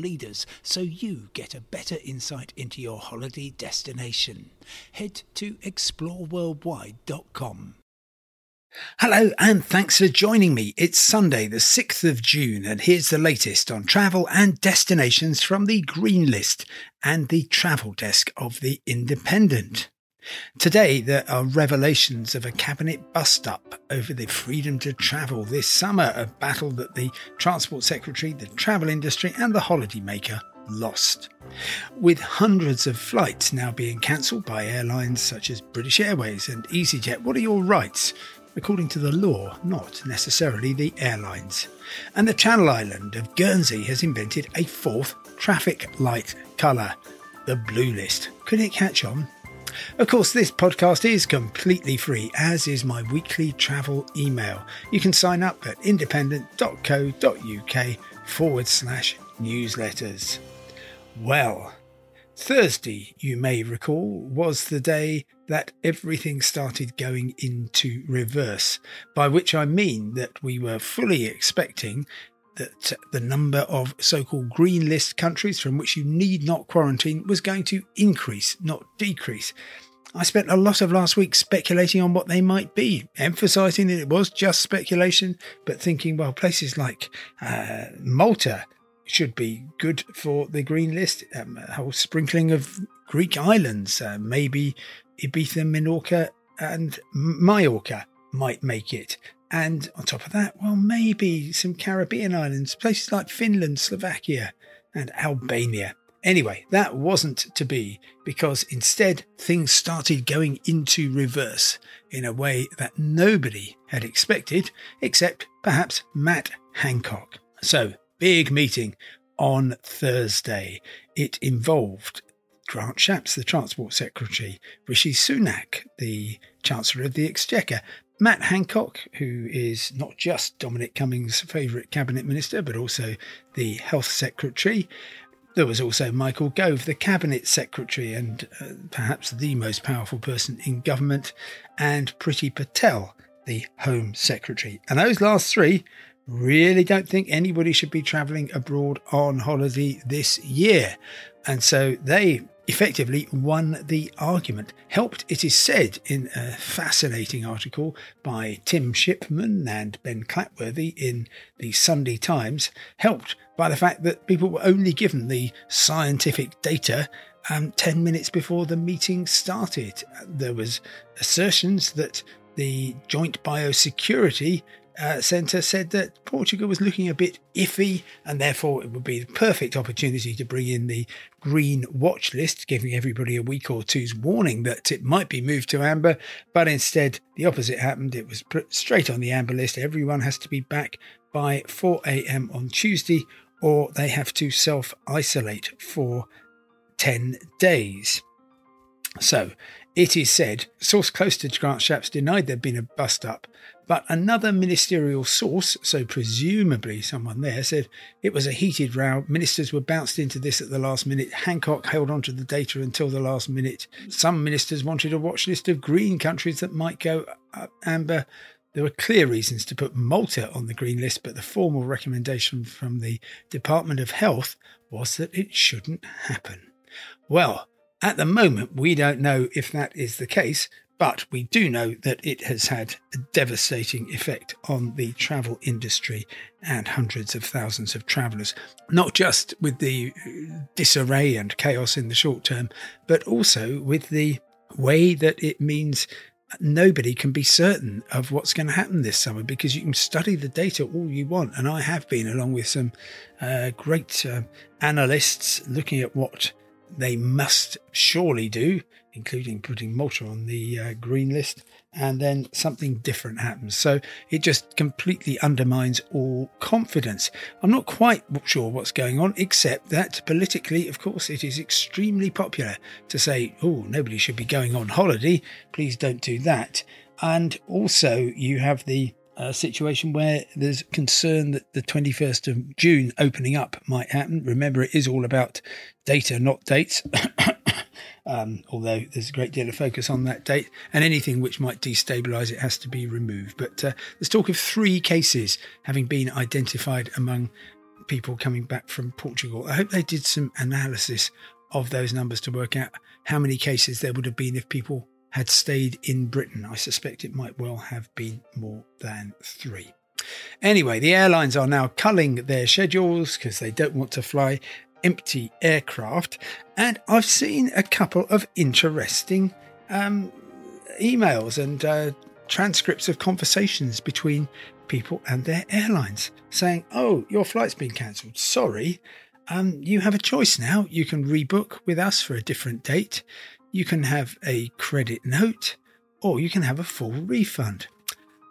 leaders so you get a better insight into your holiday destination. Head to exploreworldwide.com. Hello, and thanks for joining me. It's Sunday, the 6th of June, and here's the latest on travel and destinations from the Green List and the travel desk of The Independent. Today, there are revelations of a cabinet bust up over the freedom to travel this summer, a battle that the Transport Secretary, the travel industry, and the holidaymaker lost. With hundreds of flights now being cancelled by airlines such as British Airways and EasyJet, what are your rights? According to the law, not necessarily the airlines. And the Channel Island of Guernsey has invented a fourth traffic light colour, the blue list. Could it catch on? Of course, this podcast is completely free, as is my weekly travel email. You can sign up at independent.co.uk forward slash newsletters. Well, Thursday, you may recall, was the day that everything started going into reverse, by which I mean that we were fully expecting that the number of so called green list countries from which you need not quarantine was going to increase, not decrease. I spent a lot of last week speculating on what they might be, emphasizing that it was just speculation, but thinking, well, places like uh, Malta should be good for the green list, um, a whole sprinkling of Greek islands, uh, maybe Ibiza, Minorca, and Mallorca might make it. And on top of that, well, maybe some Caribbean islands, places like Finland, Slovakia, and Albania. Anyway, that wasn't to be because instead things started going into reverse in a way that nobody had expected except perhaps Matt Hancock. So, big meeting on Thursday. It involved Grant Shapps, the Transport Secretary, Rishi Sunak, the Chancellor of the Exchequer, Matt Hancock, who is not just Dominic Cummings' favourite cabinet minister, but also the health secretary. There was also Michael Gove, the cabinet secretary and uh, perhaps the most powerful person in government, and Priti Patel, the home secretary. And those last three really don't think anybody should be travelling abroad on holiday this year. And so they effectively won the argument. Helped, it is said, in a fascinating article by Tim Shipman and Ben Clatworthy in the Sunday Times, helped by the fact that people were only given the scientific data um, 10 minutes before the meeting started. There was assertions that the joint biosecurity uh, Centre said that Portugal was looking a bit iffy, and therefore it would be the perfect opportunity to bring in the green watch list, giving everybody a week or two's warning that it might be moved to amber. But instead, the opposite happened. It was put straight on the amber list. Everyone has to be back by 4 a.m. on Tuesday, or they have to self isolate for 10 days. So it is said, source close to Grant Shapps denied there'd been a bust up, but another ministerial source, so presumably someone there, said it was a heated row. Ministers were bounced into this at the last minute. Hancock held onto the data until the last minute. Some ministers wanted a watch list of green countries that might go amber. There were clear reasons to put Malta on the green list, but the formal recommendation from the Department of Health was that it shouldn't happen. Well, at the moment, we don't know if that is the case, but we do know that it has had a devastating effect on the travel industry and hundreds of thousands of travellers, not just with the disarray and chaos in the short term, but also with the way that it means nobody can be certain of what's going to happen this summer because you can study the data all you want. And I have been, along with some uh, great uh, analysts, looking at what they must surely do including putting Malta on the uh, green list, and then something different happens. So it just completely undermines all confidence. I'm not quite sure what's going on, except that politically, of course, it is extremely popular to say, oh, nobody should be going on holiday. Please don't do that. And also, you have the uh, situation where there's concern that the 21st of June opening up might happen. Remember, it is all about data, not dates. um, although there's a great deal of focus on that date, and anything which might destabilise it has to be removed. But uh, there's talk of three cases having been identified among people coming back from Portugal. I hope they did some analysis of those numbers to work out how many cases there would have been if people had stayed in Britain. I suspect it might well have been more than three. Anyway, the airlines are now culling their schedules because they don't want to fly empty aircraft. And I've seen a couple of interesting um, emails and uh, transcripts of conversations between people and their airlines saying, Oh, your flight's been cancelled. Sorry. Um, you have a choice now. You can rebook with us for a different date. You can have a credit note or you can have a full refund,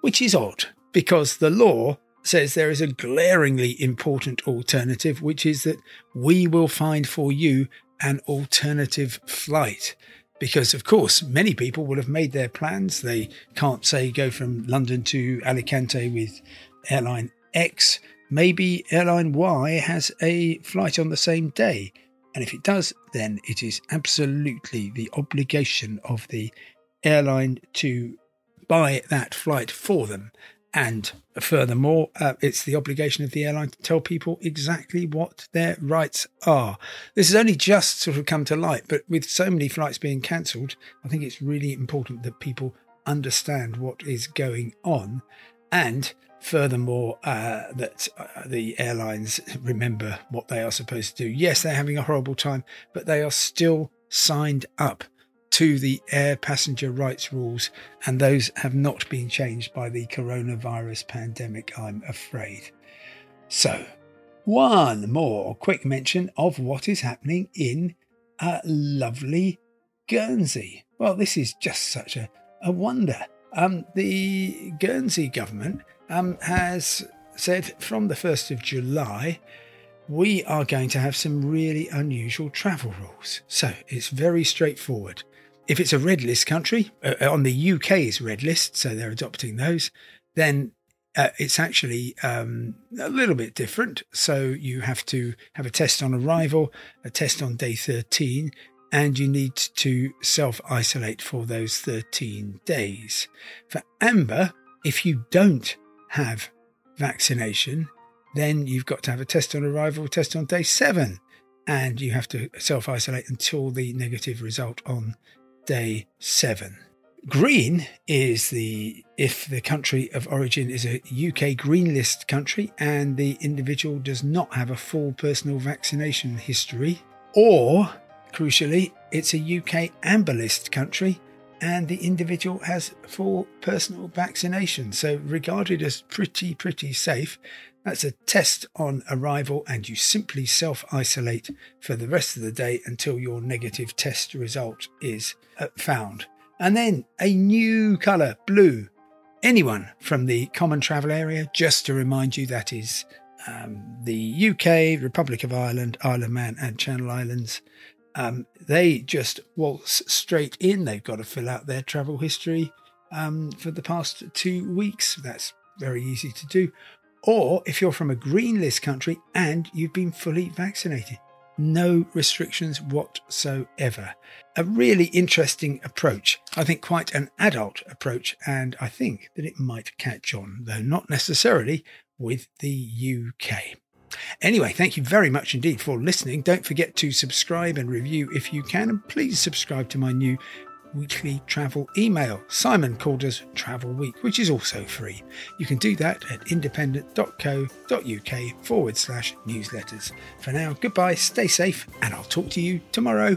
which is odd because the law says there is a glaringly important alternative, which is that we will find for you an alternative flight. Because, of course, many people will have made their plans. They can't say go from London to Alicante with airline X. Maybe airline Y has a flight on the same day. And if it does, then it is absolutely the obligation of the airline to buy that flight for them. And furthermore, uh, it's the obligation of the airline to tell people exactly what their rights are. This has only just sort of come to light, but with so many flights being cancelled, I think it's really important that people understand what is going on. And furthermore, uh, that uh, the airlines remember what they are supposed to do. Yes, they're having a horrible time, but they are still signed up to the air passenger rights rules, and those have not been changed by the coronavirus pandemic, I'm afraid. So, one more quick mention of what is happening in a lovely Guernsey. Well, this is just such a, a wonder. Um, the Guernsey government um, has said from the 1st of July we are going to have some really unusual travel rules. So it's very straightforward. If it's a red list country, uh, uh on the UK's red list, so they're adopting those, then uh, it's actually um, a little bit different. So you have to have a test on arrival, a test on day 13, and you need to self isolate for those 13 days. For Amber, if you don't have vaccination, then you've got to have a test on arrival, test on day seven, and you have to self isolate until the negative result on day seven. Green is the if the country of origin is a UK green list country and the individual does not have a full personal vaccination history, or crucially, it's a UK amber list country and the individual has full personal vaccination. So regarded as pretty, pretty safe. That's a test on arrival, and you simply self isolate for the rest of the day until your negative test result is uh, found. And then a new colour, blue. Anyone from the common travel area, just to remind you, that is um, the UK, Republic of Ireland, Isle of Man, and Channel Islands. Um, they just waltz straight in. They've got to fill out their travel history um, for the past two weeks. That's very easy to do or if you're from a green list country and you've been fully vaccinated. No restrictions whatsoever. A really interesting approach. I think quite an adult approach, and I think that it might catch on, though not necessarily with the UK. Anyway, thank you very much indeed for listening. Don't forget to subscribe and review if you can, and please subscribe to my new weekly travel email. Simon Calder's Travel Week, which is also free. You can do that at independent.co.uk forward slash newsletters. For now, goodbye, stay safe, and I'll talk to you tomorrow.